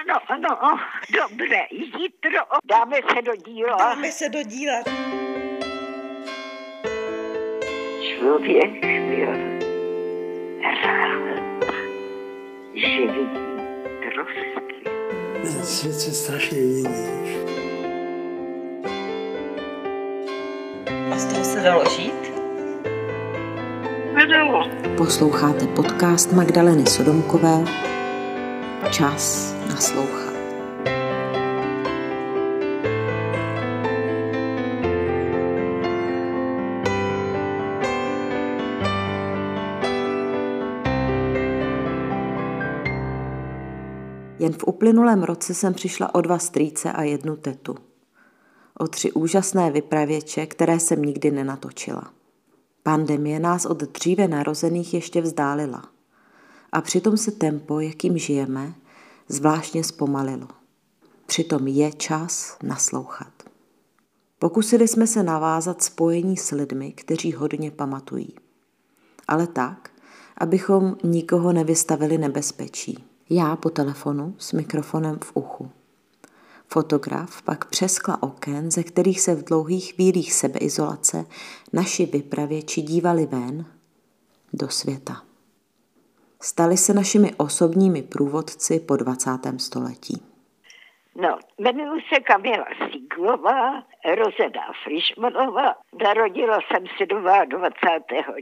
ano, ano, dobré, jítro, dáme se do díla. Dáme se do díla. Člověk byl rád, že vidí trosky. Svět se strašně mění. A z toho se dalo žít? Nedalo. Posloucháte podcast Magdaleny Sodomkové Čas naslouchat. Jen v uplynulém roce jsem přišla o dva strýce a jednu tetu. O tři úžasné vypravěče, které jsem nikdy nenatočila. Pandemie nás od dříve narozených ještě vzdálila. A přitom se tempo, jakým žijeme, zvláštně zpomalilo. Přitom je čas naslouchat. Pokusili jsme se navázat spojení s lidmi, kteří hodně pamatují. Ale tak, abychom nikoho nevystavili nebezpečí. Já po telefonu s mikrofonem v uchu. Fotograf pak přeskla oken, ze kterých se v dlouhých chvílích sebeizolace naši vypravěči dívali ven do světa. Stali se našimi osobními průvodci po 20. století. No, jmenuji se Kamila Siglová, rozená Frišmanová. Narodila jsem se 22.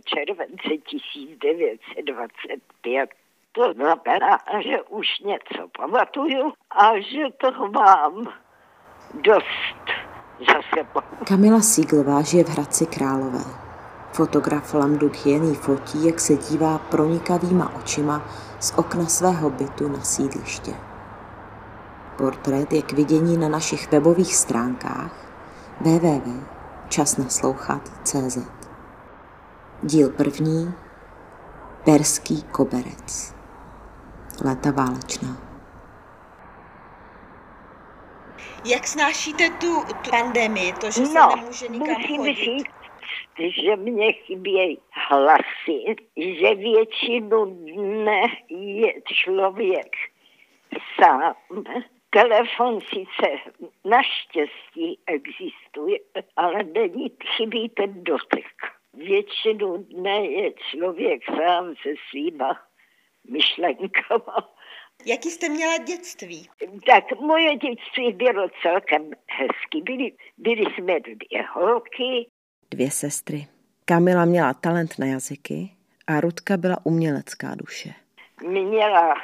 července 1925 to znamená, že už něco pamatuju a že toho mám dost za sebou. Kamila Síglová žije v Hradci Králové. Fotograf Lamduk Jený fotí, jak se dívá pronikavýma očima z okna svého bytu na sídliště. Portrét je k vidění na našich webových stránkách www.časnaslouchat.cz Díl první Perský koberec léta válečná. Jak snášíte tu, tu pandemii, to, že se no, nemůže nikam musím chodit? říct, že mě chybějí hlasy, že většinu dne je člověk sám. Telefon sice naštěstí existuje, ale není chybí ten dotek. Většinu dne je člověk sám se svýma myšlenkama. Jaký jste měla dětství? Tak moje dětství bylo celkem hezky. Byli, byli jsme dvě holky. Dvě sestry. Kamila měla talent na jazyky a Rudka byla umělecká duše. Měla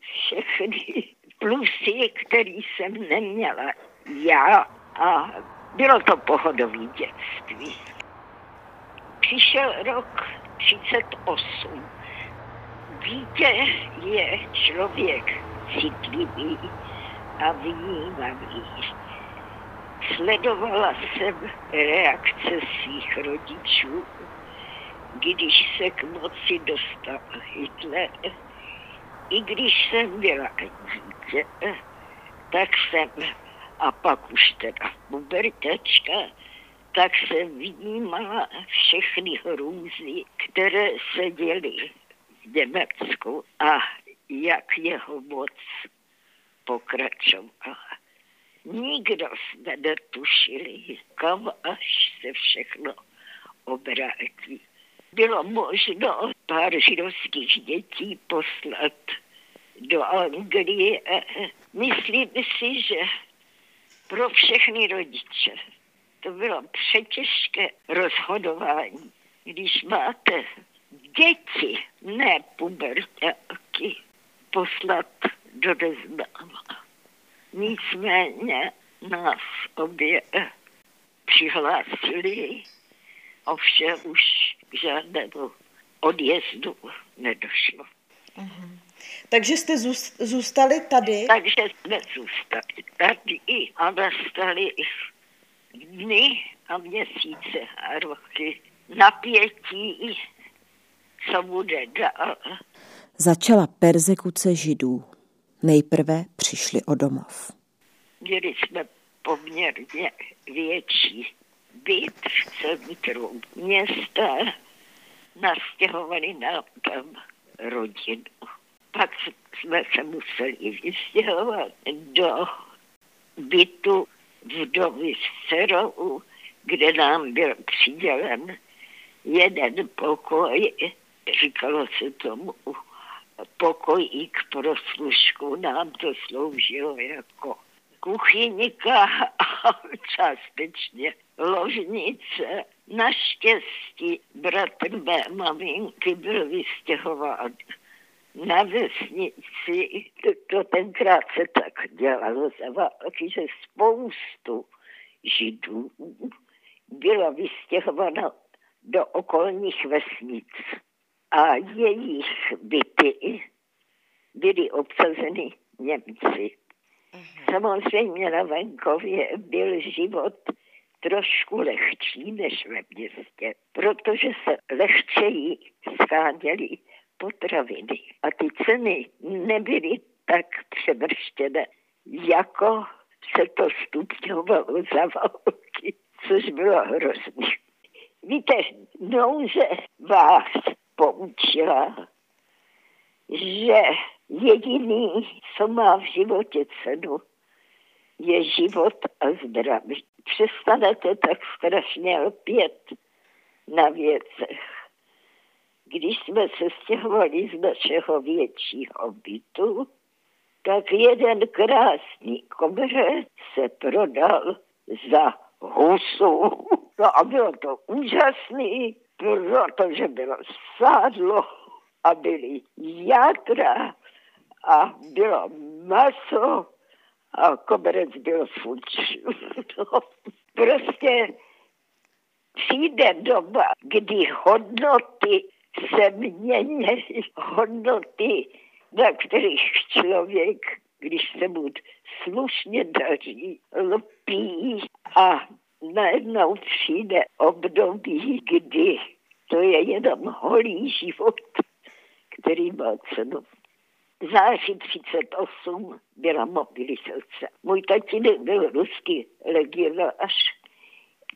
všechny plusy, který jsem neměla já a bylo to pohodový dětství. Přišel rok 38 Dítě je člověk citlivý a vnímavý. Sledovala jsem reakce svých rodičů, když se k moci dostal Hitler. I když jsem byla dítě, tak jsem, a pak už teda pubertačka, tak jsem vnímala všechny hrůzy, které se děly v Německu a jak jeho moc pokračovala. Nikdo jsme netušili, kam až se všechno obrátí. Bylo možno pár židovských dětí poslat do Anglie. Myslím si, že pro všechny rodiče to bylo přetěžké rozhodování. Když máte děti, ne pubertáky, poslat do neznáma. Nicméně nás obě přihlásili, ovšem už k žádnému odjezdu nedošlo. Uh-huh. Takže jste zůstali tady? Takže jsme zůstali tady a nastali dny a měsíce a roky napětí co bude dál. Začala persekuce židů. Nejprve přišli o domov. Měli jsme poměrně větší byt v centru města. Nastěhovali nám tam rodinu. Pak jsme se museli vystěhovat do bytu vdovy z Cerou, kde nám byl přidělen jeden pokoj, říkalo se tomu pokojík pro služku, nám to sloužilo jako kuchyňka a částečně ložnice. Naštěstí bratr mé maminky byl vystěhován na vesnici. To, to tenkrát se tak dělalo za války, že spoustu židů bylo vystěhováno do okolních vesnic a jejich byty byly obsazeny Němci. Samozřejmě na venkově byl život trošku lehčí než ve městě, protože se lehčeji scháněly potraviny a ty ceny nebyly tak převrštěné, jako se to stupňovalo za války, což bylo hrozný. Víte, nouze vás poučila, že jediný, co má v životě cenu, je život a zdraví. Přestanete tak strašně lpět na věcech. Když jsme se stěhovali z našeho většího bytu, tak jeden krásný koberec se prodal za husu. No a bylo to úžasný, protože bylo sádlo a byly játra a bylo maso a koberec byl fuč. No, prostě přijde doba, kdy hodnoty se mění, hodnoty, na kterých člověk, když se mu slušně daří, lpí a najednou přijde období, kdy to je jenom holý život, který má cenu. V září 38 byla mobilizace. Můj tatínek byl ruský legionář.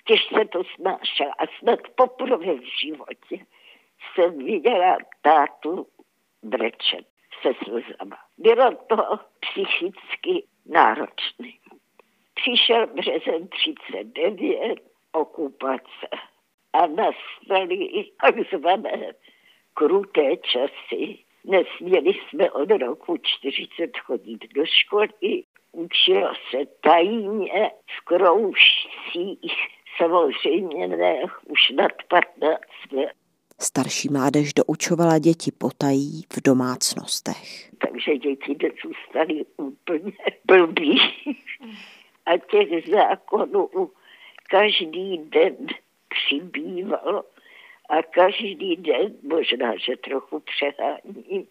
Těžce to snášel a snad poprvé v životě jsem viděla tátu brečet se slzama. Bylo to psychicky náročné. Přišel březen 39, okupace a nastaly takzvané kruté časy. Nesměli jsme od roku 40 chodit do školy, učilo se tajně v kroužcích, samozřejmě ne už nad 15 let. Starší mládež doučovala děti potají v domácnostech. Takže děti zůstaly úplně blbý. A těch zákonů každý den přibývalo a každý den, možná, že trochu přeháním,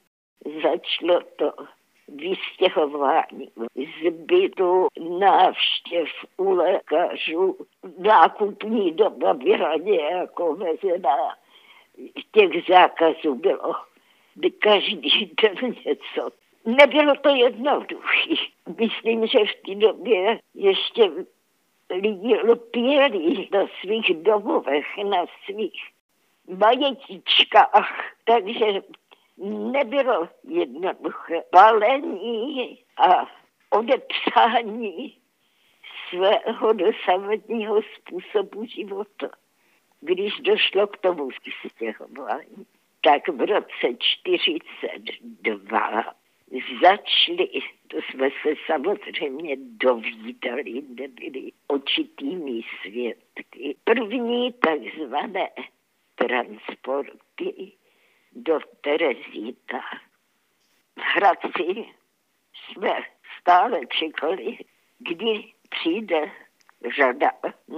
začalo to vystěhování zbytu návštěv u lékařů. Nákupní doba byla nějak omezená. Těch zákazů bylo by každý den něco. Nebylo to jednoduché. Myslím, že v té době ještě lidi lpěli na svých domovech, na svých majetičkách, takže nebylo jednoduché balení a odepsání svého dosavadního způsobu života. Když došlo k tomu stěhování, tak v roce 42 začali, to jsme se samozřejmě dovídali, nebyli očitými svědky. První takzvané transporty do Terezíta. V Hradci jsme stále čekali, kdy přijde řada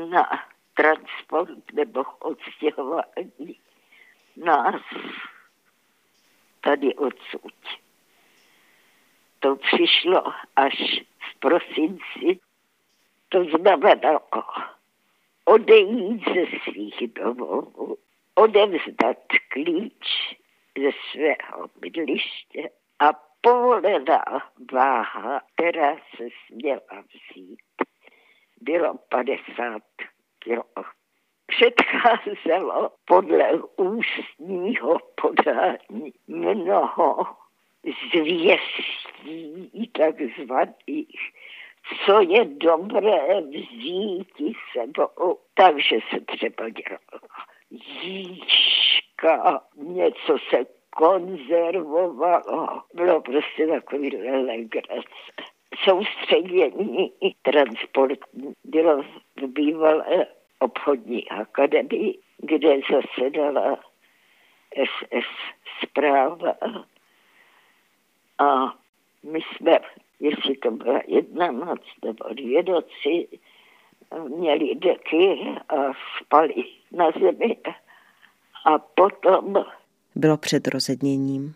na transport nebo odstěhování nás tady odsud. To přišlo až v prosinci. To znamenalo odejít ze svých domovů, odevzdat klíč ze svého bydliště a povolená váha, která se směla vzít, bylo 50 kilo. Předcházelo podle ústního podání mnoho zvěstí takzvaných, co je dobré vzít sebou. Takže se třeba dělala jíčka, něco se konzervovalo. Bylo prostě takový legrace. Soustředění transportní bylo v bývalé obchodní akademii, kde zasedala SS zpráva. A my jsme, jestli to byla jedna noc nebo dvě noci, měli deky a spali na zemi. A potom... Bylo před rozedněním.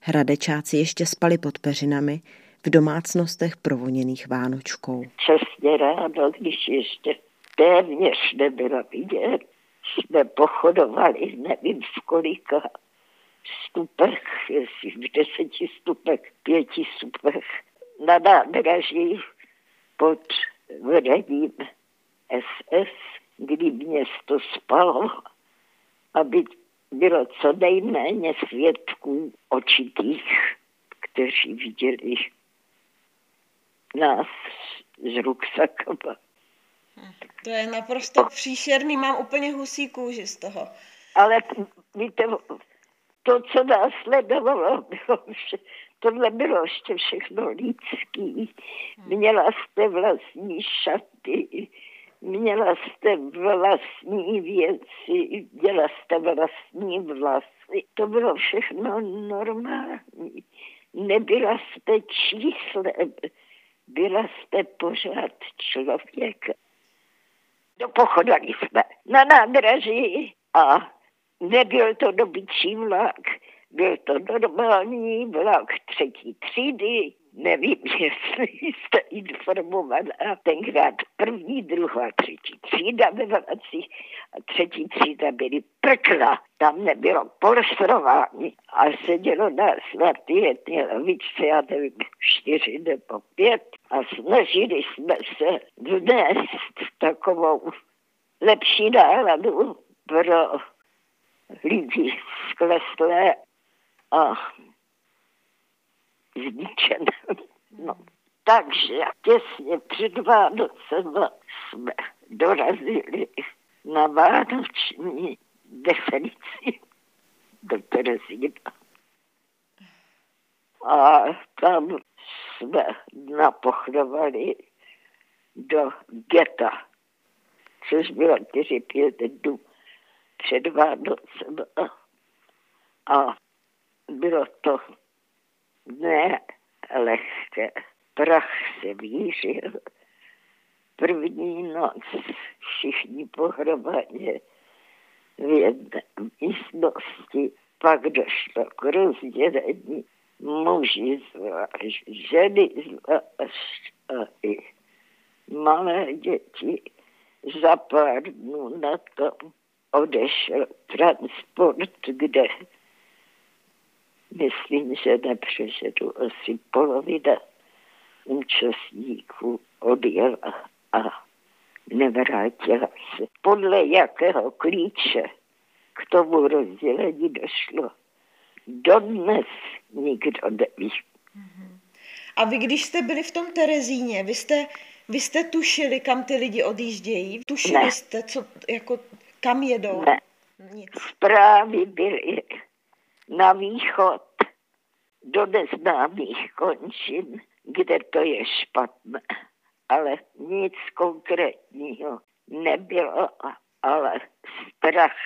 Hradečáci ještě spali pod peřinami v domácnostech provoněných Vánočkou. Časně ráno, když ještě téměř nebyla vidět, jsme pochodovali, nevím v kolika stupech, jestli v deseti stupech, pěti stupech, na nádraží pod vedením SS, kdy město spalo, aby bylo co nejméně svědků očitých, kteří viděli nás z ruksakama. To je naprosto příšerný, mám úplně husí kůži z toho. Ale víte, to, co nás sledovalo, bylo vše, tohle bylo ještě všechno lidský. Měla jste vlastní šaty, měla jste vlastní věci, měla jste vlastní vlasy. To bylo všechno normální. Nebyla jste číslem, byla jste pořád člověk. Dopochodali jsme na nádraží a nebyl to dobyčí vlak, byl to normální vlak třetí třídy, nevím, jestli jste informovaná, tenkrát první, druhá, třetí třída ve vlacích a třetí třída byly prkla. Tam nebylo polstrování a sedělo na ty jedné lavičce, já nevím, čtyři nebo pět a snažili jsme se vnést takovou lepší náladu pro lidi skleslé a zničené. No. Takže těsně před Vánocem jsme dorazili na vánoční definici do Terezína. A tam jsme napochnovali do geta, což bylo 4-5 dnů před Vánocem. A bylo to ne lehké. Prach se vířil. První noc všichni pohromadě v jedné místnosti. Pak došlo k rozdělení muži zvlášť, ženy zvlášť a i malé děti. Za pár dnů na tom odešel transport, kde myslím, že nepřežedu asi polovina účastníků odjela a nevrátila se. Podle jakého klíče k tomu rozdělení došlo, dodnes nikdo neví. A vy, když jste byli v tom Terezíně, vy jste, vy jste tušili, kam ty lidi odjíždějí? Tušili Ne. jste, co, jako, kam jedou? Ne. Nic. Zprávy byly na východ do neznámých končin, kde to je špatné. Ale nic konkrétního nebylo, ale strach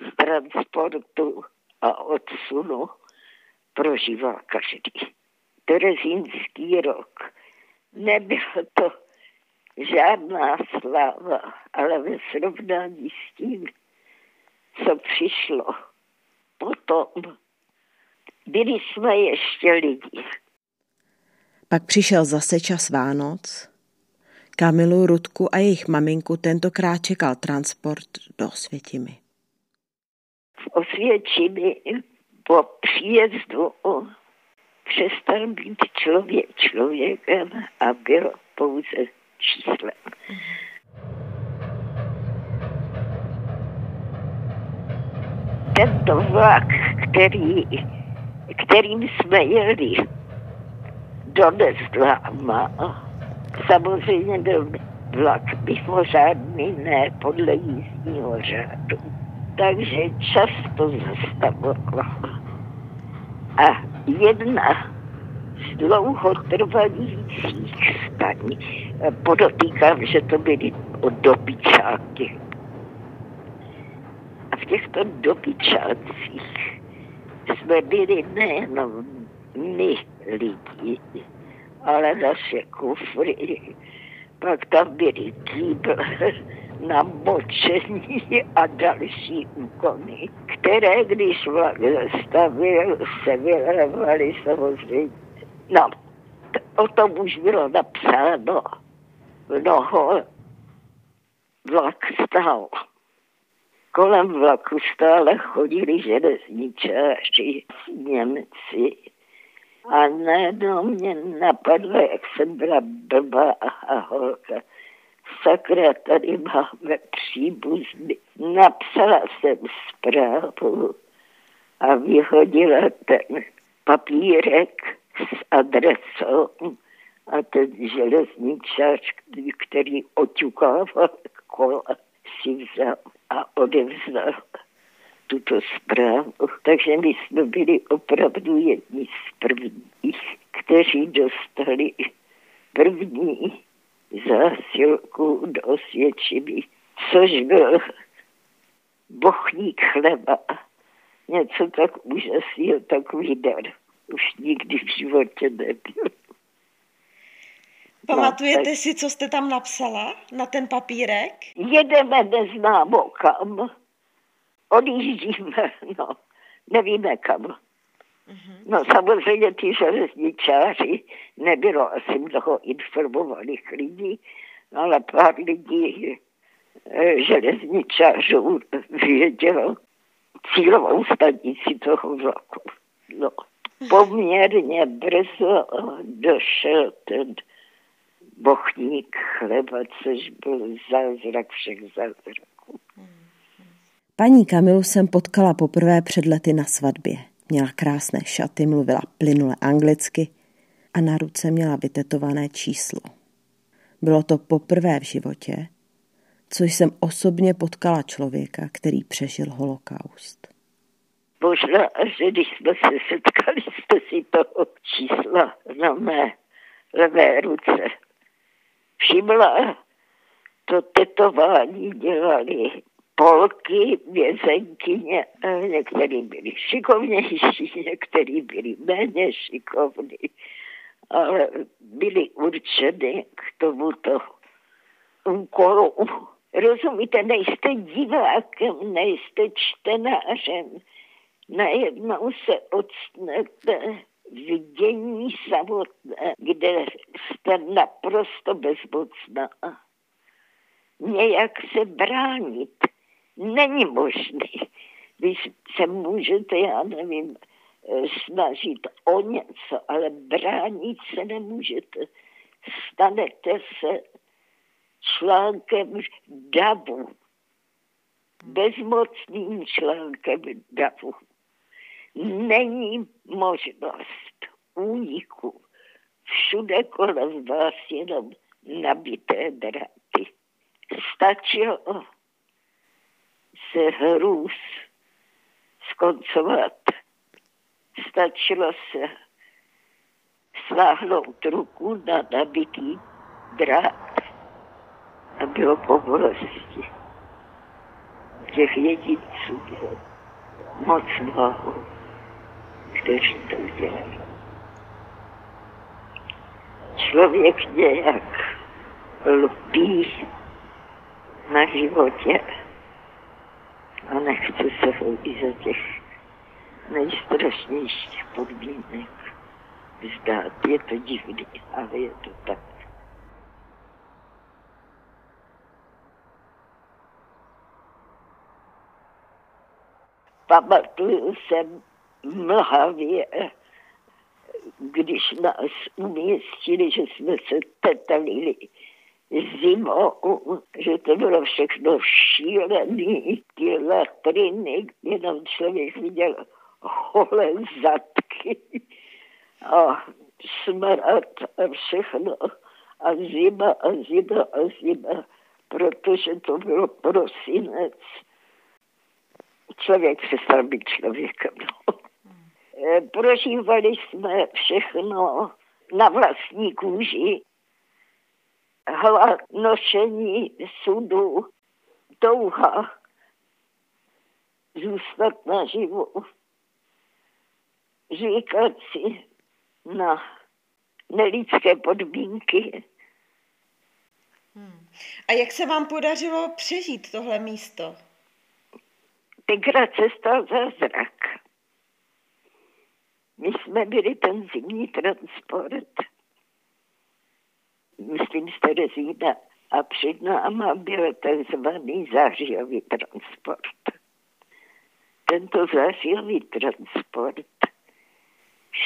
z transportu a odsunu prožíval každý. Terezínský rok. Nebylo to žádná sláva, ale ve srovnání s tím, co přišlo potom, byli jsme ještě lidi. Pak přišel zase čas Vánoc. Kamilu, Rudku a jejich maminku tentokrát čekal transport do Osvětimi. V Osvětimi po příjezdu přestal být člověk člověkem a byl pouze číslem. Tento vlak, který kterým jsme jeli do Nezláma. Samozřejmě byl vlak mimořádný, ne podle jízdního řádu. Takže často zastavoval. A jedna z dlouhotrvajících staní, podotýkám, že to byly dobyčáky. A v těchto dobyčácích jsme byli nejenom my lidi, ale naše kufry, pak tam byly kýble na močení a další úkony, které, když vlak zastavil, se vylévaly samozřejmě. No, o tom už bylo napsáno mnoho. Vlak stál. Kolem vlaku stále chodili železničáři, Němci, a najednou mě napadlo, jak jsem byla blbá a holka. Sakra, tady máme příbuzny. Napsala jsem zprávu a vyhodila ten papírek s adresou a ten železničář, který oťukával kola, si vzal a odevzdal tuto zprávu. Takže my jsme byli opravdu jedni z prvních, kteří dostali první zásilku do osvědčení, což byl bochník chleba. Něco tak úžasného, takový dar. Už nikdy v životě nebyl. Pamatujete no, si, co jste tam napsala na ten papírek? Jedeme neznámo kam odjíždíme, no, nevíme kam. Mm-hmm. No samozřejmě ty železničáři nebylo asi mnoho informovaných lidí, ale pár lidí eh, železničářů vědělo cílovou stanici toho vlaku. No, poměrně brzo došel ten bochník chleba, což byl zázrak všech zázraků. Paní Kamilu jsem potkala poprvé před lety na svatbě. Měla krásné šaty, mluvila plynule anglicky a na ruce měla vytetované číslo. Bylo to poprvé v životě, což jsem osobně potkala člověka, který přežil holokaust. Možná, že když jsme se setkali, jste si toho čísla na mé levé ruce všimla. To tetování dělali polky, vězenkyně, některý byli šikovnější, některý byli méně šikovní, ale byli určeny k tomuto úkolu. Rozumíte, nejste divákem, nejste čtenářem. Najednou se odstnete vidění samotné, kde jste naprosto bezmocná. Nějak se bránit není možný. Vy se můžete, já nevím, snažit o něco, ale bránit se nemůžete. Stanete se článkem davu, bezmocným článkem davu. Není možnost úniku. Všude kolem vás jenom nabité dráty. Stačilo se hrůz skoncovat. Stačilo se sláhnout ruku na nabitý drát a bylo po bolesti. Těch jedinců bylo moc mnoho, kteří to udělali. Člověk nějak lpí na životě a nechce se i za těch nejstrašnějších podmínek vzdát. Je to divný, ale je to tak. Pamatuju se mlhavě, když nás umístili, že jsme se tetalili zimou, že to bylo všechno šílený, ty latriny, jenom člověk viděl holé zadky a smrad a všechno a zima a zima a zima, protože to bylo prosinec. Člověk přestal být člověkem. No. E, prožívali jsme všechno na vlastní kůži. Hlad, nošení sudu, touha zůstat naživu, říkat si na nelidské podmínky. Hmm. A jak se vám podařilo přežít tohle místo? Tenkrát se stal zázrak. My jsme byli ten zimní transport, myslím z Terezína, a před náma byl takzvaný zářijový transport. Tento zářijový transport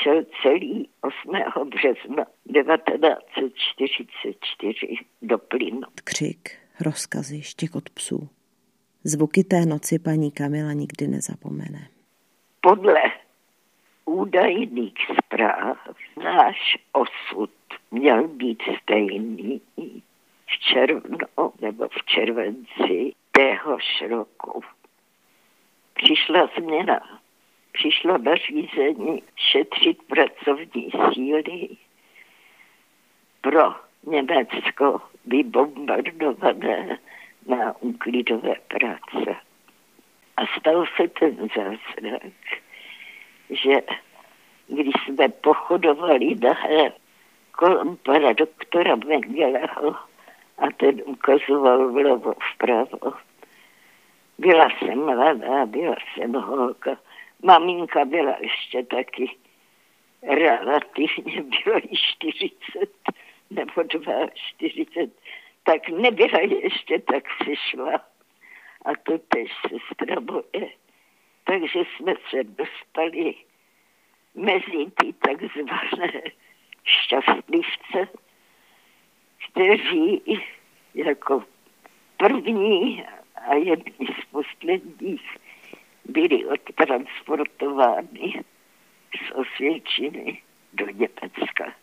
šel celý 8. března 1944 do plynu. Křik, rozkazy, štěkot psů. Zvuky té noci paní Kamila nikdy nezapomene. Podle údajných zpráv náš osud měl být stejný v červnu nebo v červenci téhož roku. Přišla změna přišlo nařízení šetřit pracovní síly pro Německo vybombardované na úklidové práce. A stal se ten zázrak, že když jsme pochodovali na kolem pana doktora Mengeleho a ten ukazoval vlevo vpravo, byla jsem mladá, byla jsem holka, Maminka byla ještě taky relativně, bylo jí 40 nebo 42, tak nebyla ještě tak přišla. A to tež sestra moje. Takže jsme se dostali mezi ty takzvané šťastlivce, kteří jako první a jedni z posledních byly odtransportovány z Osvědčiny do Německa.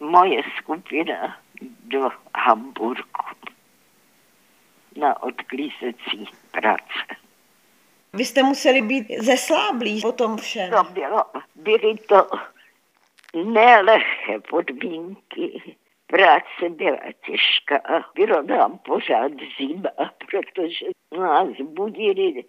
Moje skupina do Hamburgu na odklízecí práce. Vy jste museli být zesláblí po tom všem. To bylo, byly to nelehké podmínky. Práce byla těžká. Bylo nám pořád zima, protože nás budili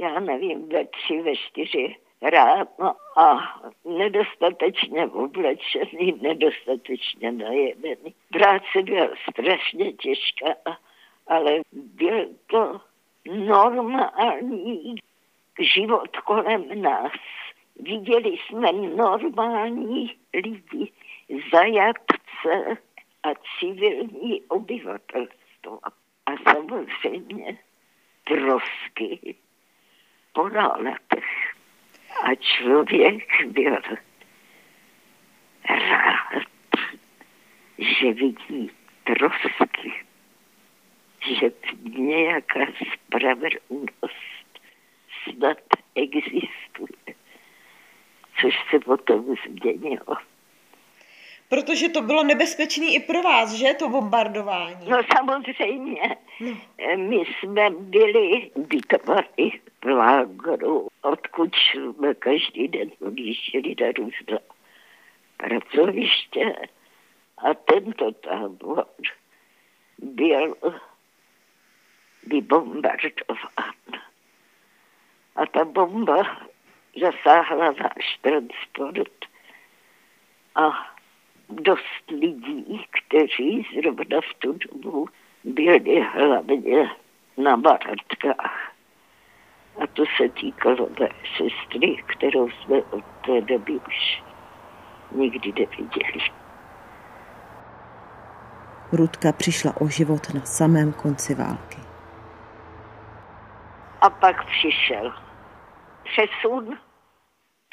já nevím, ve tři, ve čtyři ráno a nedostatečně oblečený, nedostatečně najedený. Práce byla strašně těžká, ale byl to normální život kolem nás. Viděli jsme normální lidi, zajatce a civilní obyvatelstvo. A samozřejmě trosky po letech. A člověk byl rád, že vidí trosky, že nějaká spravedlnost snad existuje, což se potom změnilo. Protože to bylo nebezpečné i pro vás, že, to bombardování? No samozřejmě. No. My jsme byli ubytováni v lágru, odkud jsme každý den odjížděli na různá pracoviště. A tento tábor byl vybombardován. A ta bomba zasáhla náš transport a dost lidí, kteří zrovna v tu dobu byli hlavně na baratkách. A to se týkalo mé sestry, kterou jsme od té doby už nikdy neviděli. Rudka přišla o život na samém konci války. A pak přišel přesun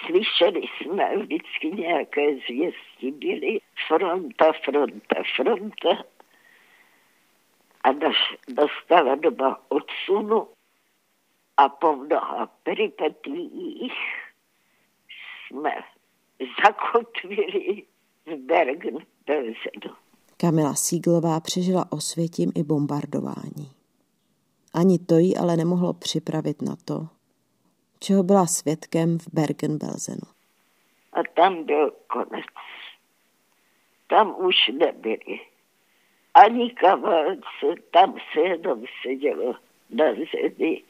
Slyšeli jsme vždycky nějaké zvěsti, byly fronta, fronta, fronta. A dostala doba odsunu a po mnoha peripetích jsme zakotvili v Bergen-Belsenu. Kamila Síglová přežila osvětím i bombardování. Ani to jí ale nemohlo připravit na to, čeho byla svědkem v Bergen-Belsenu. A tam byl konec. Tam už nebyli. Ani kavalce, tam se jenom sedělo na zemi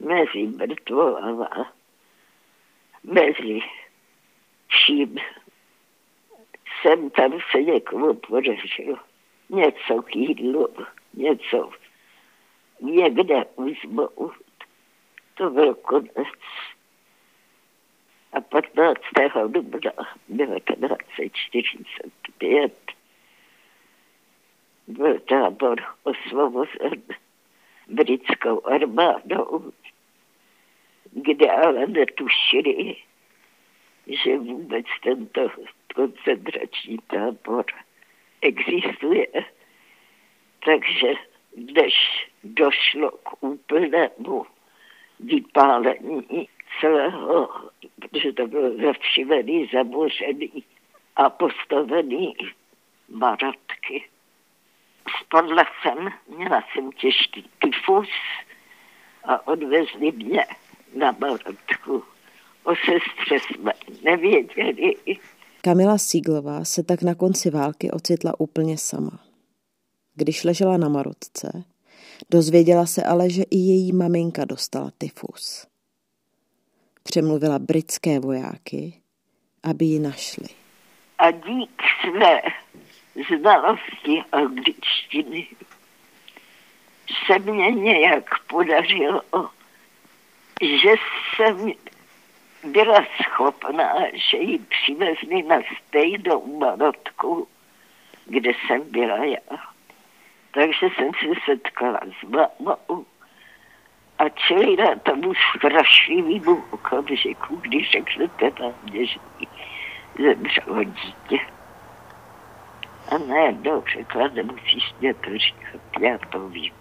mezi mrtvolama, mezi vším. Jsem tam se někomu podařil něco k jídlu, něco někde uzmout. To byl konec. A 15. dubna 1945 byl tábor osvobozen britskou armádou, kde ale netušili, že vůbec tento koncentrační tábor existuje. Takže než došlo k úplnému vypálení celého, protože to bylo zavšivený, zabořený a postavený baratky. Spadla jsem, měla jsem těžký tyfus a odvezli mě na baratku. O sestře jsme nevěděli. Kamila Síglová se tak na konci války ocitla úplně sama. Když ležela na marotce, dozvěděla se ale, že i její maminka dostala tyfus. Přemluvila britské vojáky, aby ji našli. A dík své znalosti angličtiny se mě nějak podařilo, že jsem byla schopná, že ji přivezli na stejnou marotku, kde jsem byla já. Takže jsem se setkala s mámou a čili na tomu strašlivýmu okamžiku, když řeknete na mě, že zemřelo dítě. A najednou řekla, nemusíš mě to říkat, já to vím.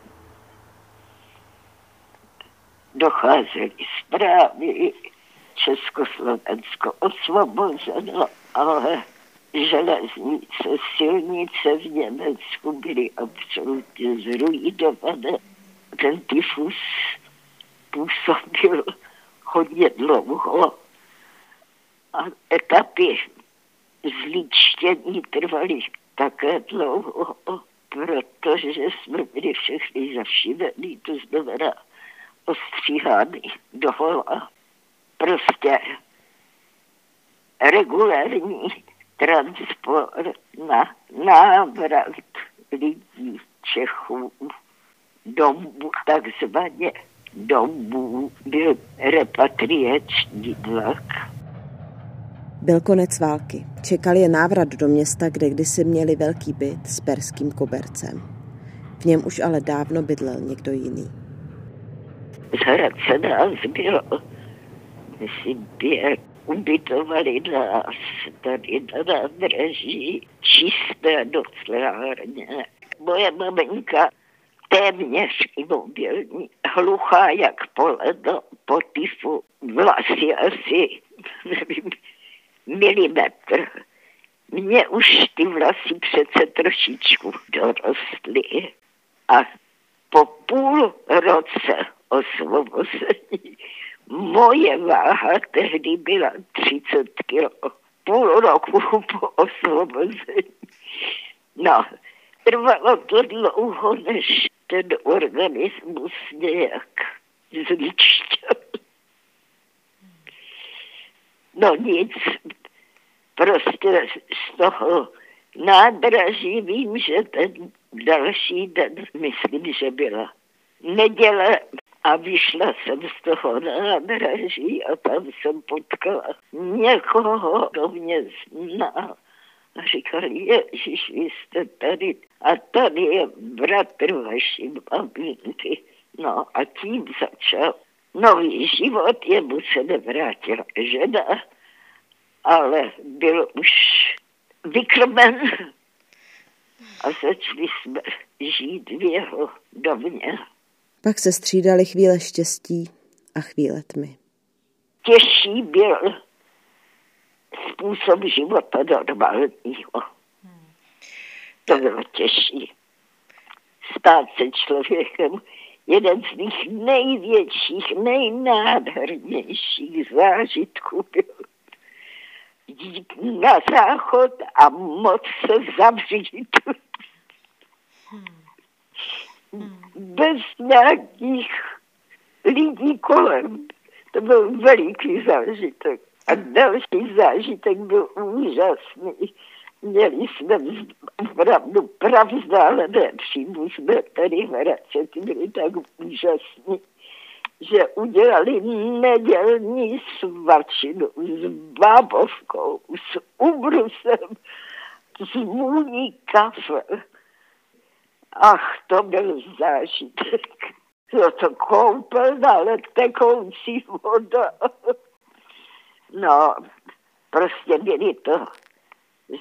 Docházely zprávy, Československo osvobozeno, ale železnice, silnice v Německu byly absolutně zrujidované. Ten tyfus působil hodně dlouho a etapy zličtění trvaly také dlouho, protože jsme byli všechny zavšivený, to znamená ostříhány dohola. Prostě regulární transport na návrat lidí Čechů domů, takzvaně domů, byl repatriační vlak. Byl konec války. Čekal je návrat do města, kde kdysi měli velký byt s perským kobercem. V něm už ale dávno bydlel někdo jiný. Z Hradce nás bylo, myslím, pět ubytovali nás tady na nádraží čisté doclárně. Moje maminka téměř imobilní, hluchá jak poledo, po tyfu, vlasy asi, nevím, milimetr. Mně už ty vlasy přece trošičku dorostly. A po půl roce osvobození Moje váha tehdy byla 30 kilo. Půl roku po osvobození. No, trvalo to dlouho, než ten organismus nějak zničtil. No nic, prostě z toho nádraží vím, že ten další den, myslím, že byla neděle a vyšla jsem z toho nádraží a tam jsem potkala někoho, kdo mě zná. A říkali, Ježíš, vy jste tady. A tady je bratr vaší maminky. No a tím začal nový život, jemu se nevrátila žena, ale byl už vykrmen a začali jsme žít v jeho domě. Pak se střídaly chvíle štěstí a chvíle tmy. Těžší byl způsob života normálního. To bylo těžší. Stát se člověkem, jeden z mých největších, nejnádhernějších zážitků byl jít na záchod a moc se zavřít. Bez nějakých lidí kolem. To byl veliký zážitek. A další zážitek byl úžasný. Měli jsme opravdu pravzdálené příbuzné, tady v Hradce, ty byly tak úžasní, že udělali nedělní svačinu s bábovkou, s ubrusem, s vůní kafe. Ach, to byl zážitek. Bylo to koupelna, ale tekoucí voda. No, prostě byly to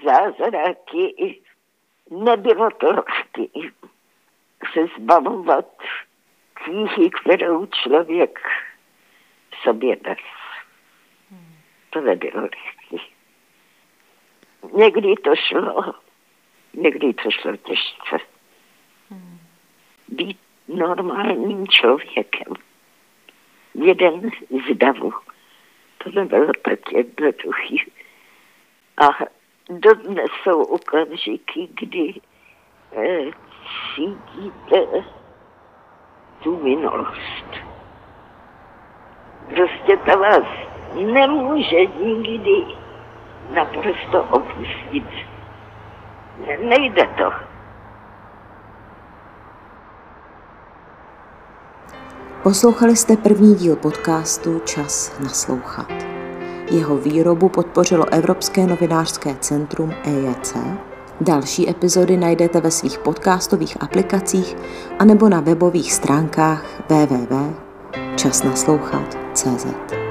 zázraky. Nebylo to lehké se zbavovat tíhy, kterou člověk v sobě nes. To nebylo lehké. Někdy to šlo, někdy to šlo těžce. Být normálním člověkem. Jeden z davu. To nebylo tak jednoduchý. A dodnes jsou okamžiky, kdy eh, cítíte tu minulost. Prostě to vás nemůže nikdy naprosto opustit. Nejde to. Poslouchali jste první díl podcastu Čas naslouchat. Jeho výrobu podpořilo Evropské novinářské centrum EJC. Další epizody najdete ve svých podcastových aplikacích anebo na webových stránkách www.časnaslouchat.cz.